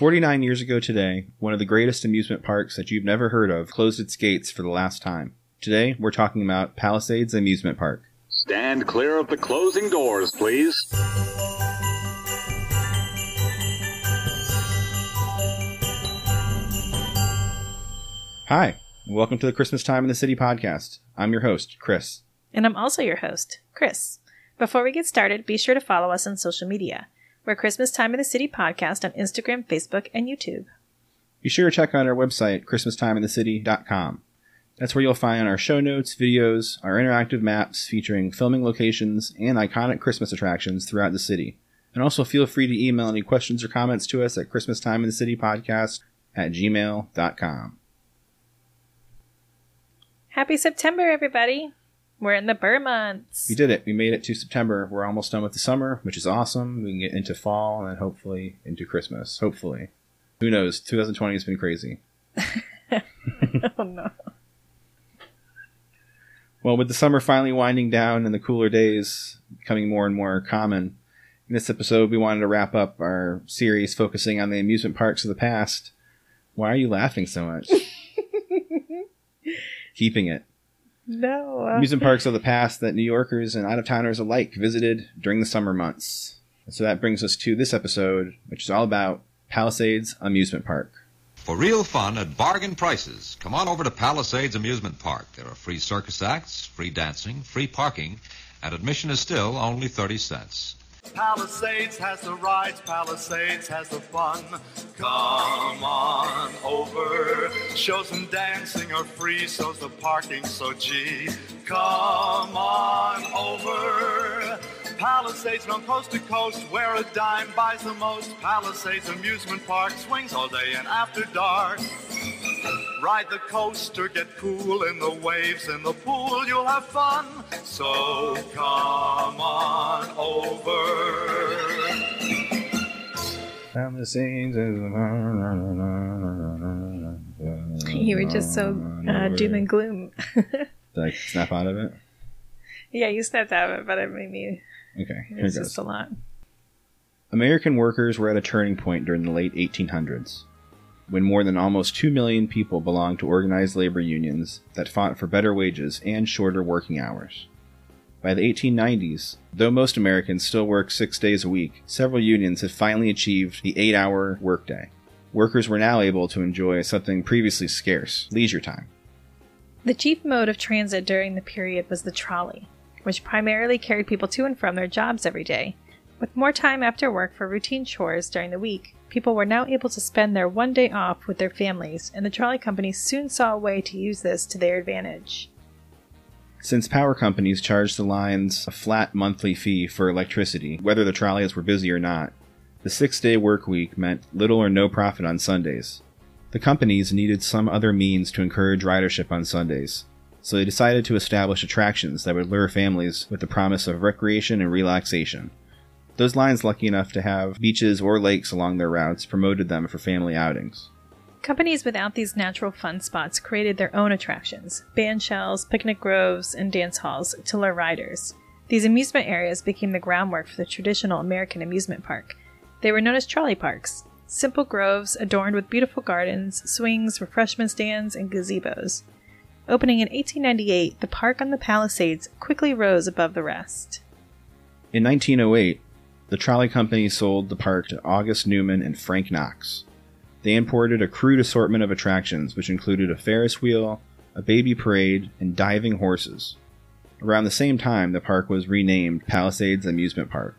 49 years ago today, one of the greatest amusement parks that you've never heard of closed its gates for the last time. Today, we're talking about Palisades Amusement Park. Stand clear of the closing doors, please. Hi, welcome to the Christmas Time in the City podcast. I'm your host, Chris. And I'm also your host, Chris. Before we get started, be sure to follow us on social media. We're Christmas Time in the City podcast on Instagram, Facebook, and YouTube. Be sure to check out our website, ChristmasTimeInTheCity.com. That's where you'll find our show notes, videos, our interactive maps featuring filming locations and iconic Christmas attractions throughout the city. And also feel free to email any questions or comments to us at ChristmasTimeInTheCityPodcast at gmail.com. Happy September, everybody! We're in the Burr months. We did it. We made it to September. We're almost done with the summer, which is awesome. We can get into fall and hopefully into Christmas. Hopefully. Who knows? 2020 has been crazy. oh no. Well, with the summer finally winding down and the cooler days becoming more and more common, in this episode we wanted to wrap up our series focusing on the amusement parks of the past. Why are you laughing so much? Keeping it. No. Amusement parks of the past that New Yorkers and out of towners alike visited during the summer months. And so that brings us to this episode, which is all about Palisades Amusement Park. For real fun at bargain prices, come on over to Palisades Amusement Park. There are free circus acts, free dancing, free parking, and admission is still only 30 cents. Palisades has the rides, Palisades has the fun. Come on over. Shows and dancing are free, so's the parking, so gee. Come on over. Palisades from coast to coast, where a dime buys the most. Palisades Amusement Park swings all day and after dark. Ride the coaster, get cool in the waves in the pool, you'll have fun. So come on over. Palisades. You were just so uh, doom and gloom. Did I snap out of it? yeah, you snapped out of it, but it made me. Okay, here It's goes. just a lot. American workers were at a turning point during the late 1800s, when more than almost 2 million people belonged to organized labor unions that fought for better wages and shorter working hours. By the 1890s, though most Americans still worked six days a week, several unions had finally achieved the eight hour workday. Workers were now able to enjoy something previously scarce leisure time. The chief mode of transit during the period was the trolley, which primarily carried people to and from their jobs every day. With more time after work for routine chores during the week, people were now able to spend their one day off with their families, and the trolley companies soon saw a way to use this to their advantage. Since power companies charged the lines a flat monthly fee for electricity, whether the trolleys were busy or not, the six day work week meant little or no profit on Sundays. The companies needed some other means to encourage ridership on Sundays, so they decided to establish attractions that would lure families with the promise of recreation and relaxation. Those lines lucky enough to have beaches or lakes along their routes promoted them for family outings. Companies without these natural fun spots created their own attractions band shells, picnic groves, and dance halls to lure riders. These amusement areas became the groundwork for the traditional American amusement park. They were known as trolley parks, simple groves adorned with beautiful gardens, swings, refreshment stands, and gazebos. Opening in 1898, the park on the Palisades quickly rose above the rest. In 1908, the trolley company sold the park to August Newman and Frank Knox. They imported a crude assortment of attractions, which included a Ferris wheel, a baby parade, and diving horses. Around the same time, the park was renamed Palisades Amusement Park.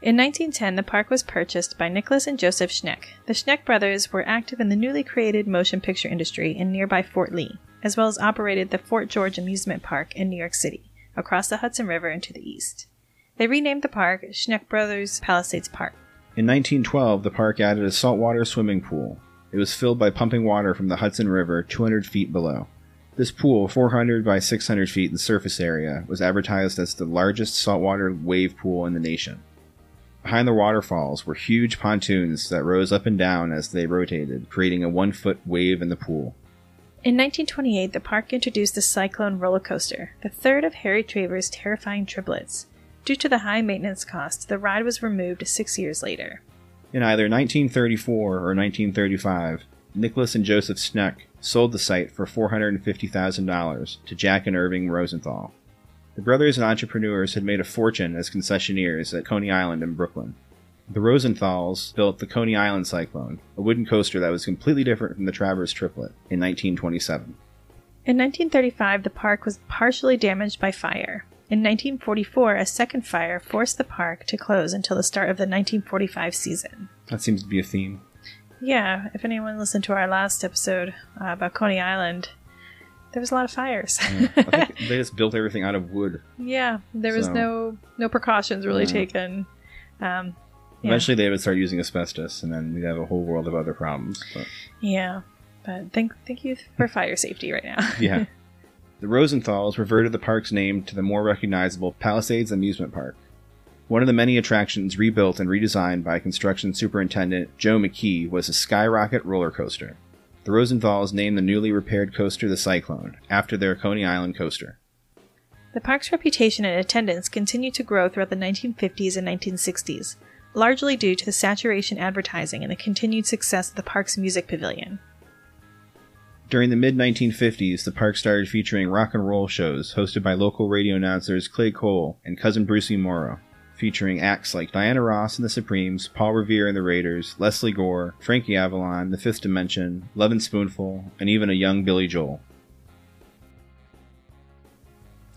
In 1910, the park was purchased by Nicholas and Joseph Schenck. The Schenck brothers were active in the newly created motion picture industry in nearby Fort Lee, as well as operated the Fort George Amusement Park in New York City, across the Hudson River and to the east. They renamed the park Schenck Brothers Palisades Park. In 1912, the park added a saltwater swimming pool. It was filled by pumping water from the Hudson River 200 feet below. This pool, 400 by 600 feet in surface area, was advertised as the largest saltwater wave pool in the nation. Behind the waterfalls were huge pontoons that rose up and down as they rotated, creating a one foot wave in the pool. In 1928, the park introduced the Cyclone roller coaster, the third of Harry Traver's terrifying triplets. Due to the high maintenance cost, the ride was removed six years later. In either 1934 or 1935, Nicholas and Joseph Schenck sold the site for $450,000 to Jack and Irving Rosenthal. The brothers and entrepreneurs had made a fortune as concessionaires at Coney Island in Brooklyn. The Rosenthals built the Coney Island Cyclone, a wooden coaster that was completely different from the Travers Triplet, in 1927. In 1935, the park was partially damaged by fire. In 1944, a second fire forced the park to close until the start of the 1945 season. That seems to be a theme. Yeah, if anyone listened to our last episode uh, about Coney Island, there was a lot of fires. Yeah. I think they just built everything out of wood. yeah, there was So- no no precautions really Yeah. taken. Um, yeah. Eventually, they would start using asbestos, and then we'd have a whole world of other problems. But Yeah, but thank thank you for fire safety right now. yeah. The Rosenthals reverted the park's name to the more recognizable Palisades Amusement Park. One of the many attractions rebuilt and redesigned by construction superintendent Joe McKee was a Skyrocket roller coaster. The Rosenthals named the newly repaired coaster the Cyclone, after their Coney Island coaster. The park's reputation and attendance continued to grow throughout the 1950s and 1960s, largely due to the saturation advertising and the continued success of the park's music pavilion. During the mid 1950s, the park started featuring rock and roll shows hosted by local radio announcers Clay Cole and cousin Brucie Morrow, featuring acts like Diana Ross and the Supremes, Paul Revere and the Raiders, Lesley Gore, Frankie Avalon, The Fifth Dimension, Lovin' Spoonful, and even a young Billy Joel.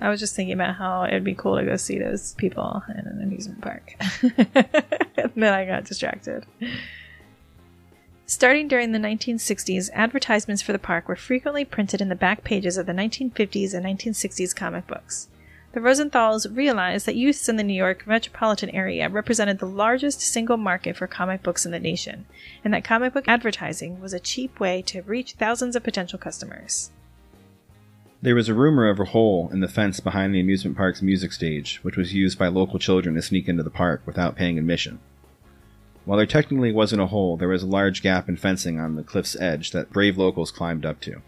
I was just thinking about how it'd be cool to go see those people in an amusement park. and then I got distracted. Starting during the 1960s, advertisements for the park were frequently printed in the back pages of the 1950s and 1960s comic books. The Rosenthals realized that youths in the New York metropolitan area represented the largest single market for comic books in the nation, and that comic book advertising was a cheap way to reach thousands of potential customers. There was a rumor of a hole in the fence behind the amusement park's music stage, which was used by local children to sneak into the park without paying admission. While there technically wasn't a hole, there was a large gap in fencing on the cliff's edge that brave locals climbed up to.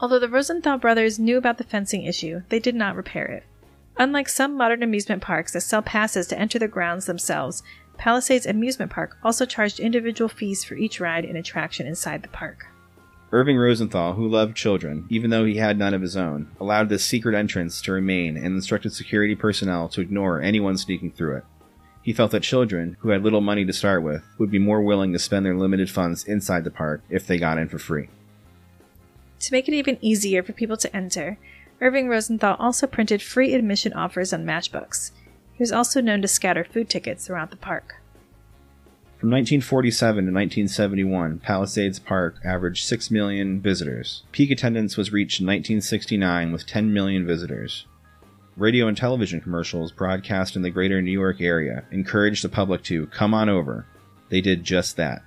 Although the Rosenthal brothers knew about the fencing issue, they did not repair it. Unlike some modern amusement parks that sell passes to enter the grounds themselves, Palisades Amusement Park also charged individual fees for each ride and attraction inside the park. Irving Rosenthal, who loved children, even though he had none of his own, allowed this secret entrance to remain and instructed security personnel to ignore anyone sneaking through it. He felt that children, who had little money to start with, would be more willing to spend their limited funds inside the park if they got in for free. To make it even easier for people to enter, Irving Rosenthal also printed free admission offers on matchbooks. He was also known to scatter food tickets throughout the park. From 1947 to 1971, Palisades Park averaged 6 million visitors. Peak attendance was reached in 1969 with 10 million visitors. Radio and television commercials broadcast in the greater New York area encouraged the public to come on over. They did just that.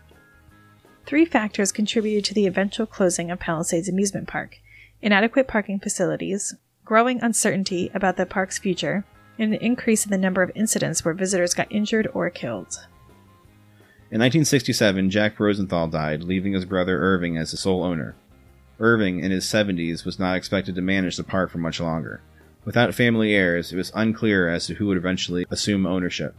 Three factors contributed to the eventual closing of Palisades Amusement Park inadequate parking facilities, growing uncertainty about the park's future, and an increase in the number of incidents where visitors got injured or killed. In 1967, Jack Rosenthal died, leaving his brother Irving as the sole owner. Irving, in his 70s, was not expected to manage the park for much longer. Without family heirs, it was unclear as to who would eventually assume ownership.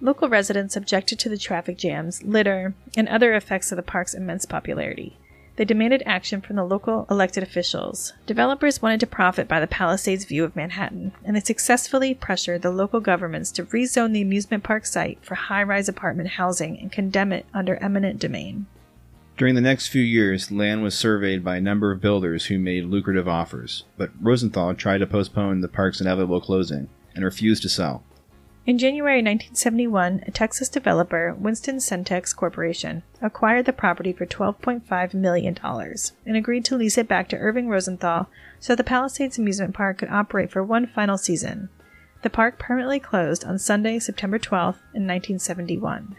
Local residents objected to the traffic jams, litter, and other effects of the park's immense popularity. They demanded action from the local elected officials. Developers wanted to profit by the Palisades view of Manhattan, and they successfully pressured the local governments to rezone the amusement park site for high rise apartment housing and condemn it under eminent domain. During the next few years, land was surveyed by a number of builders who made lucrative offers, but Rosenthal tried to postpone the park's inevitable closing and refused to sell. In January 1971, a Texas developer, Winston Centex Corporation, acquired the property for $12.5 million and agreed to lease it back to Irving Rosenthal so the Palisades Amusement Park could operate for one final season. The park permanently closed on Sunday, September 12th, in 1971.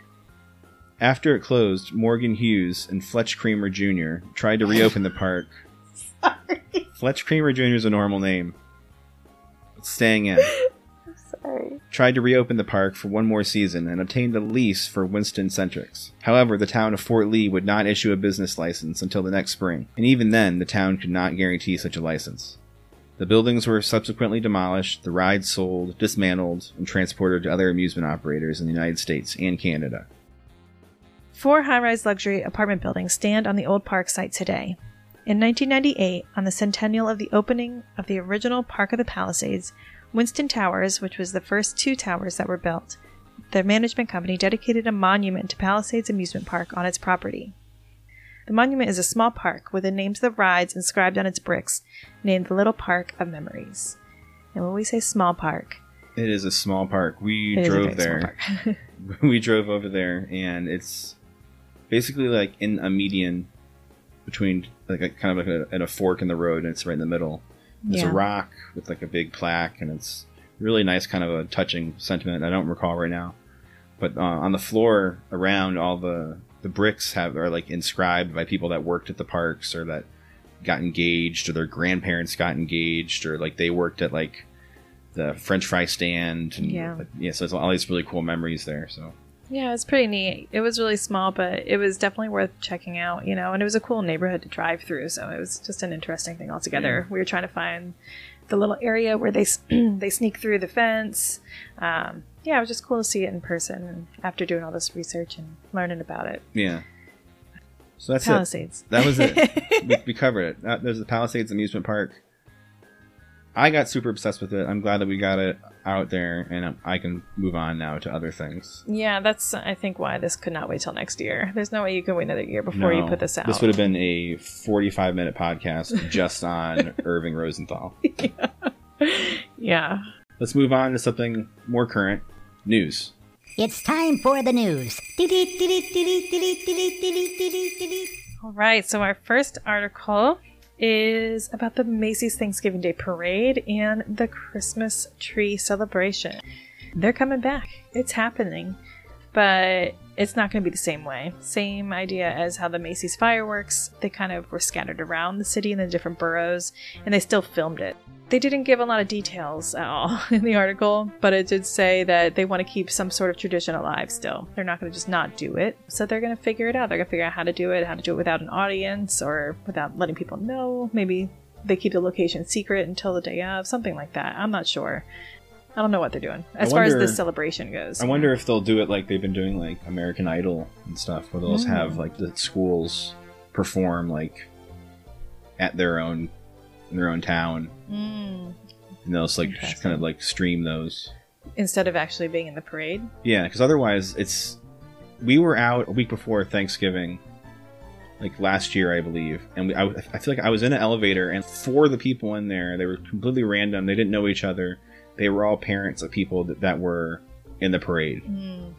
After it closed, Morgan Hughes and Fletch Creamer Jr. tried to reopen the park. Sorry. Fletch Creamer Jr. is a normal name. It's staying in. Sorry. Tried to reopen the park for one more season and obtained a lease for Winston Centex. However, the town of Fort Lee would not issue a business license until the next spring, and even then, the town could not guarantee such a license. The buildings were subsequently demolished, the rides sold, dismantled, and transported to other amusement operators in the United States and Canada. Four high rise luxury apartment buildings stand on the old park site today. In 1998, on the centennial of the opening of the original Park of the Palisades, Winston Towers, which was the first two towers that were built, the management company dedicated a monument to Palisades Amusement Park on its property. The monument is a small park with the names of the rides inscribed on its bricks, named the Little Park of Memories. And when we say small park, It is a small park. We it is a drove there. park. we drove over there, and it's basically like in a median between like a kind of like a, at a fork in the road, and it's right in the middle. There's Yeah. a rock with like a big plaque, and it's really nice, kind of a touching sentiment. I don't recall right now, but uh, on the floor around all the the bricks have are like inscribed by people that worked at the parks or that got engaged or their grandparents got engaged or like they worked at like the French fry stand. And, Yeah. like, yeah. So it's all these really cool memories there. So Yeah, it was pretty neat. It was really small, but it was definitely worth checking out, you know, and it was a cool neighborhood to drive through, so it was just an interesting thing altogether. We were trying to find the little area where they they sneak through the fence. Um, yeah, it was just cool to see it in person after doing all this research and learning about it. yeah. So that's it. Palisades. That was it. we, we covered it. That, there's the Palisades amusement park. I got super obsessed with it. I'm glad that we got it out there, and I can move on now to other things. Yeah, that's I think why this could not wait till next year. There's no way you can wait another year before you put this out. This would have been a 45 minute podcast just on Irving Rosenthal. yeah. Let's move on to something more current news. It's time for the news. All right, so our first article is about the Macy's Thanksgiving Day Parade and the Christmas tree celebration. They're coming back. It's happening, but it's not going to be the same way. Same idea as how the Macy's fireworks, they kind of were scattered around the city in the different boroughs, and they still filmed it. They didn't give a lot of details at all in the article, but it did say that they want to keep some sort of tradition alive still. They're not going to just not do it. So they're going to figure it out. They're going to figure out how to do it, how to do it without an audience or without letting people know. Maybe they keep the location secret until the day of, something like that. I'm not sure. I don't know what they're doing as I far as wonder- this celebration goes. I wonder if they'll do it like they've been doing like American Idol and stuff, where they'll just Mm. have like the schools perform like at their own in their own town, Mm. and they'll just like Interesting. kind of like stream those. Instead of actually being in the parade. Yeah, because otherwise it's. We were out a week before Thanksgiving, like last year, I believe, and we, I, I feel like I was in an elevator, and four of the people in there, they were completely random. They didn't know each other. They were all parents of people that, that were in the parade. Mm.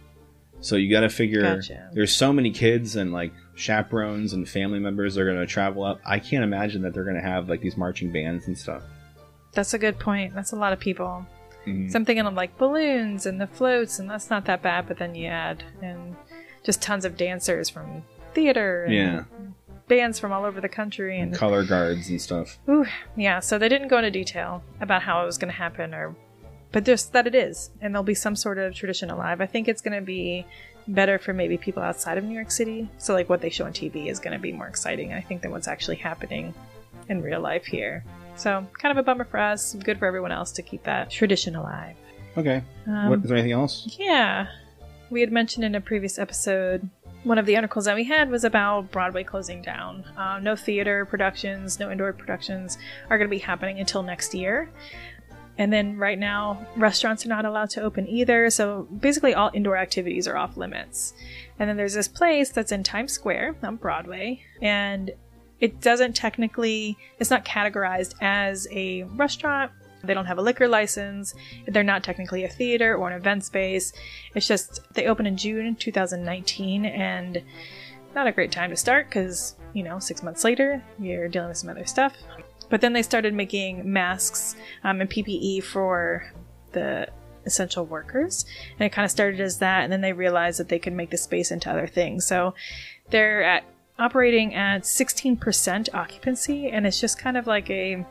So you got to figure. Gotcha. There's so many kids and like chaperones and family members that are going to travel up. I can't imagine that they're going to have like these marching bands and stuff. That's a good point. That's a lot of people. Mhm. So I'm thinking of like balloons and the floats, and that's not that bad. But then you add and just tons of dancers from theater and Yeah, bands from all over the country. And color guards and stuff. Ooh, yeah, so they didn't go into detail about how it was going to happen, or but just that it is, and there'll be some sort of tradition alive. I think it's going to be better for maybe people outside of New York City. So like what they show on TV is going to be more exciting, I think, than what's actually happening in real life here. So kind of a bummer for us, good for everyone else to keep that tradition alive. Okay. Um, what, is there anything else? yeah. We had mentioned in a previous episode, one of the articles that we had was about Broadway closing down. Uh, no theater productions, no indoor productions are going to be happening until next year. And then right now, restaurants are not allowed to open either. So basically, all indoor activities are off limits. And then there's this place that's in Times Square on Broadway. And it doesn't technically, it's not categorized as a restaurant. They don't have a liquor license. They're not technically a theater or an event space. It's just they opened in June 2019 and not a great time to start because, you know, six months later, you're dealing with some other stuff. But then they started making masks um, and PPE for the essential workers. And it kind of started as that. And then they realized that they could make the space into other things. So they're at operating at 16% occupancy. And it's just kind of like a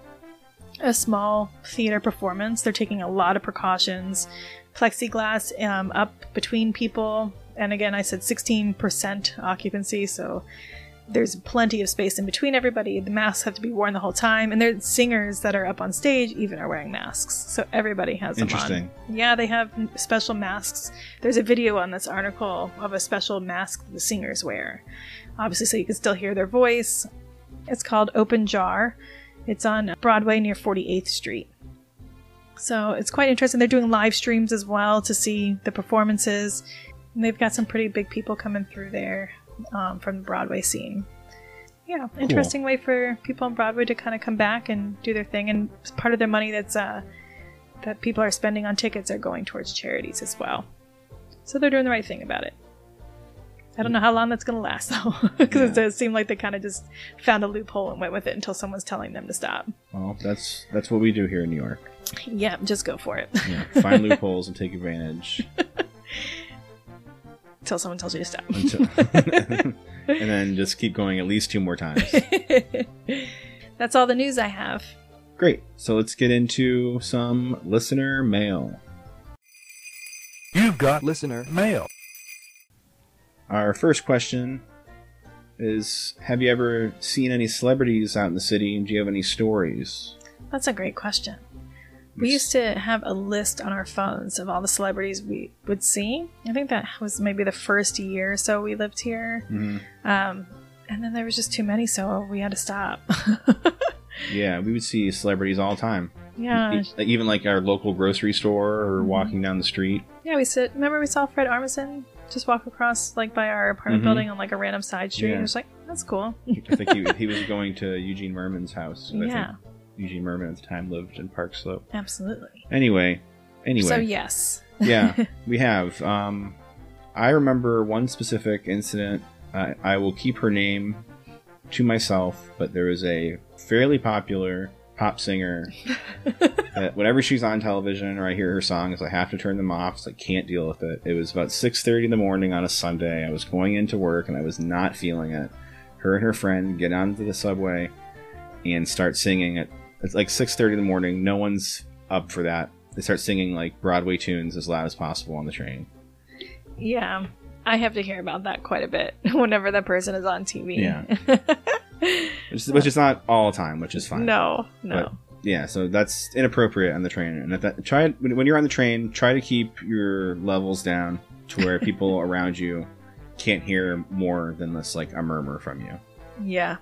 a small theater performance. They're taking a lot of precautions, plexiglass um, up between people, and again, I said 16% occupancy, so there's plenty of space in between everybody. The masks have to be worn the whole time, and there's singers that are up on stage even are wearing masks, so everybody has them Interesting. on. Yeah, they have special masks. There's a video on this article of a special mask the singers wear, obviously, so you can still hear their voice. It's called Open Jar. It's on Broadway near 48th Street. So it's quite interesting. They're doing live streams as well to see the performances. And they've got some pretty big people coming through there um, from the Broadway scene. Yeah, interesting way for people on Broadway to kind of come back and do their thing. And part of their money that's uh, that people are spending on tickets are going towards charities as well. So they're doing the right thing about it. I don't know how long that's going to last though, because it Yeah. does seem like they kind of just found a loophole and went with it until someone's telling them to stop. Well, that's that's what we do here in New York. Yeah, just go for it Yeah, find loopholes and take advantage. until someone tells you to stop. Until, and then just keep going at least two more times. That's all the news I have. Great. So let's get into some listener mail. You've got listener mail. Our first question is Have you ever seen any celebrities out in the city and do you have any stories? That's a great question. We used to have a list on our phones of all the celebrities we would see. I think that was maybe the first year or so we lived here. Mhm. Um, and then there was just too many, so we had to stop. Yeah, we would see celebrities all the time. yeah, even like our local grocery store or Mhm. walking down the street. yeah. We sit. Remember, we saw Fred Armisen just walk across like by our apartment Mhm. building on like a random side street. Yeah. And it was like, that's cool. I think he, he was going to Eugene Mirman's house. Yeah, Eugene Mirman at the time lived in Park Slope. absolutely. Anyway, anyway. So yes, yeah, we have. Um, I remember one specific incident. I, I will keep her name to myself, but there was a fairly popular pop singer that whenever she's on television or I hear her songs, I have to turn them off. 'cause I can't deal with it. It was about six thirty in the morning on a Sunday. I was going into work and I was not feeling it. Her and her friend get onto the subway and start singing it. It's like six thirty in the morning. No one's up for that. They start singing like Broadway tunes as loud as possible on the train. yeah. I have to hear about that quite a bit whenever that person is on TV. Yeah. Which is, which is not all the time, which is fine. no, no. But, yeah, so that's inappropriate on the train. And if that, try when, when you're on the train, try to keep your levels down to where people around you can't hear more than this like a murmur from you. Yeah.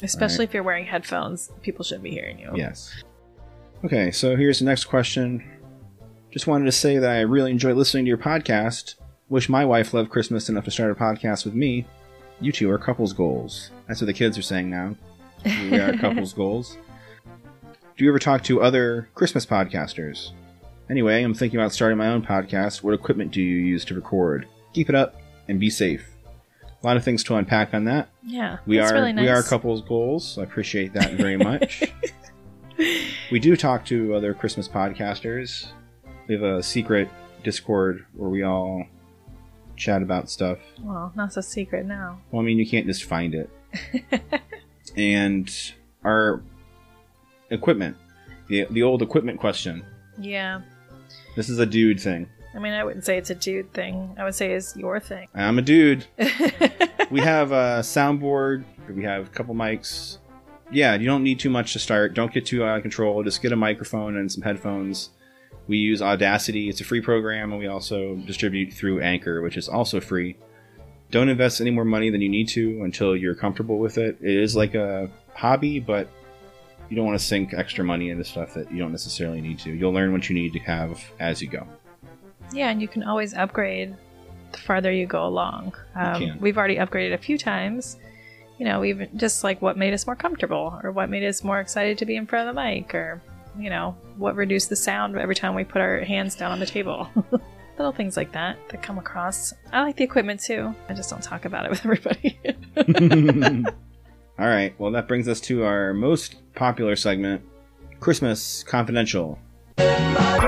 Especially if you're wearing headphones, people shouldn't be hearing you. Yes. Okay, so here's the next question. Just wanted to say that I really enjoy listening to your podcast. Wish my wife loved Christmas enough to start a podcast with me. You two are couples goals. That's what the kids are saying now. We are couples goals. Do you ever talk to other Christmas podcasters? Anyway, I'm thinking about starting my own podcast. What equipment do you use to record? Keep it up and be safe. A lot of things to unpack on that. Yeah. We that's are really nice. we are a couples goals. So I appreciate that very much. we do talk to other Christmas podcasters. We have a secret Discord where we all chat about stuff. Well, not so secret now. Well, I mean, you can't just find it. and our equipment, the the old equipment question. Yeah. This is a dude thing. I mean, I wouldn't say it's a dude thing. I would say it's your thing. I'm a dude. we have a soundboard. We have a couple mics. Yeah, you don't need too much to start. Don't get too out of control. Just get a microphone and some headphones. We use Audacity. It's a free program, and we also distribute through Anchor, which is also free. Don't invest any more money than you need to until you're comfortable with it. It is like a hobby, but you don't want to sink extra money into stuff that you don't necessarily need to. You'll learn what you need to have as you go. Yeah, and you can always upgrade the farther you go along. Um, can. We've already upgraded a few times. You know, we've just like what made us more comfortable, or what made us more excited to be in front of the mic, or you know, what reduced the sound every time we put our hands down on the table. Little things like that that come across. I like the equipment too. I just don't talk about it with everybody. All right. Well, that brings us to our most popular segment, Christmas Confidential. All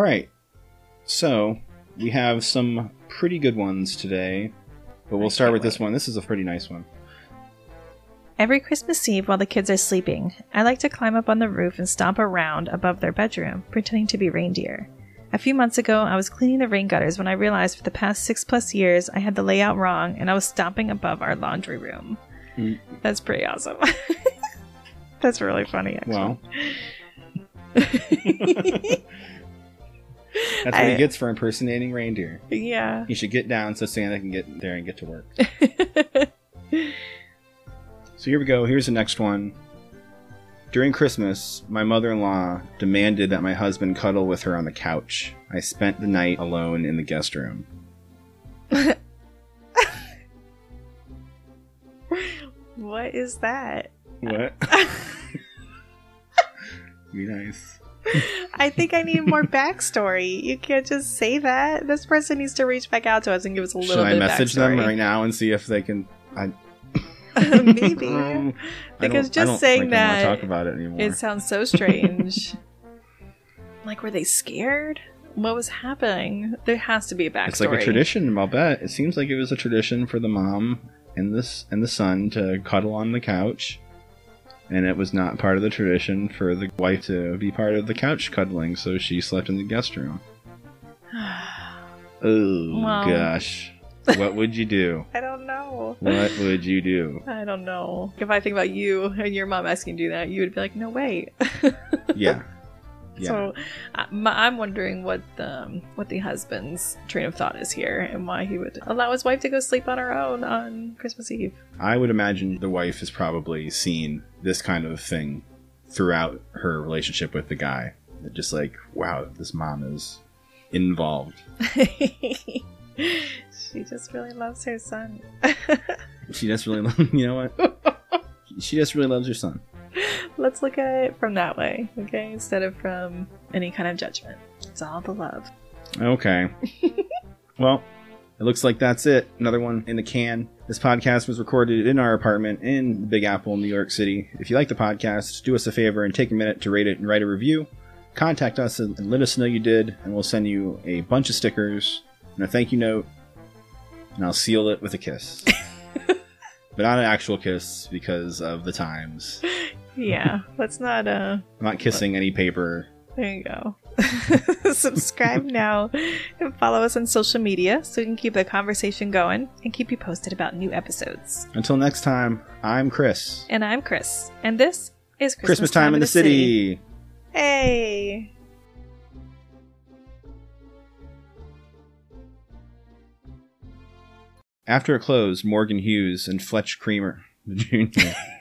right. So we have some pretty good ones today, but we'll start with this one. This is a pretty nice one. Every Christmas Eve, while the kids are sleeping, I like to climb up on the roof and stomp around above their bedroom, pretending to be reindeer. A few months ago, I was cleaning the rain gutters when I realized for the past six plus years I had the layout wrong and I was stomping above our laundry room. Mm. That's pretty awesome. That's really funny, actually. Well, that's what I- he gets for impersonating reindeer. yeah. He should get down so Santa can get there and get to work. So here we go. Here's the next one. During Christmas, my mother in law demanded that my husband cuddle with her on the couch. I spent the night alone in the guest room. what is that? What? Be nice. I think I need more backstory. You can't just say that. This person needs to reach back out to us and give us a little Should I message them right now and see if they can? I, Maybe. Um, Because just saying that- I want to talk about it anymore. It sounds so strange. like, were they scared? What was happening? There has to be a backstory. It's like a tradition. I'll bet. It seems like it was a tradition for the mom and this and the son to cuddle on the couch, and it was not part of the tradition for the wife to be part of the couch cuddling. So she slept in the guest room. Oh Well. gosh, what would you do? I don't know. What would you do? I don't know. If I think about you and your mom asking you to do that, you would be like, no way. Yeah, yeah. So I- my- I'm wondering what the um, what the husband's train of thought is here and why he would allow his wife to go sleep on her own on Christmas Eve. I would imagine the wife has probably seen this kind of thing throughout her relationship with the guy. Just like, wow, this mom is involved. she just really loves her son. She just really, you know what? She just really loves her son. Let's look at it from that way, okay? Instead of from any kind of judgment. It's all the love. Okay. well, it looks like that's it. Another one in the can. This podcast was recorded in our apartment in the Big Apple, New York City. If you like the podcast, do us a favor and take a minute to rate it and write a review. Contact us and let us know you did, and we'll send you a bunch of stickers and a thank you note, and I'll seal it with a kiss. but not an actual kiss because of the times. Yeah, let's not uh I'm not kissing any paper. There you go. Subscribe now and follow us on social media so we can keep the conversation going and keep you posted about new episodes. Until next time, I'm Chris. And I'm Chris, and this is Christmas, Christmas time in the city. Hey! After it closed, Morgan Hughes and Fletch Creamer, the junior.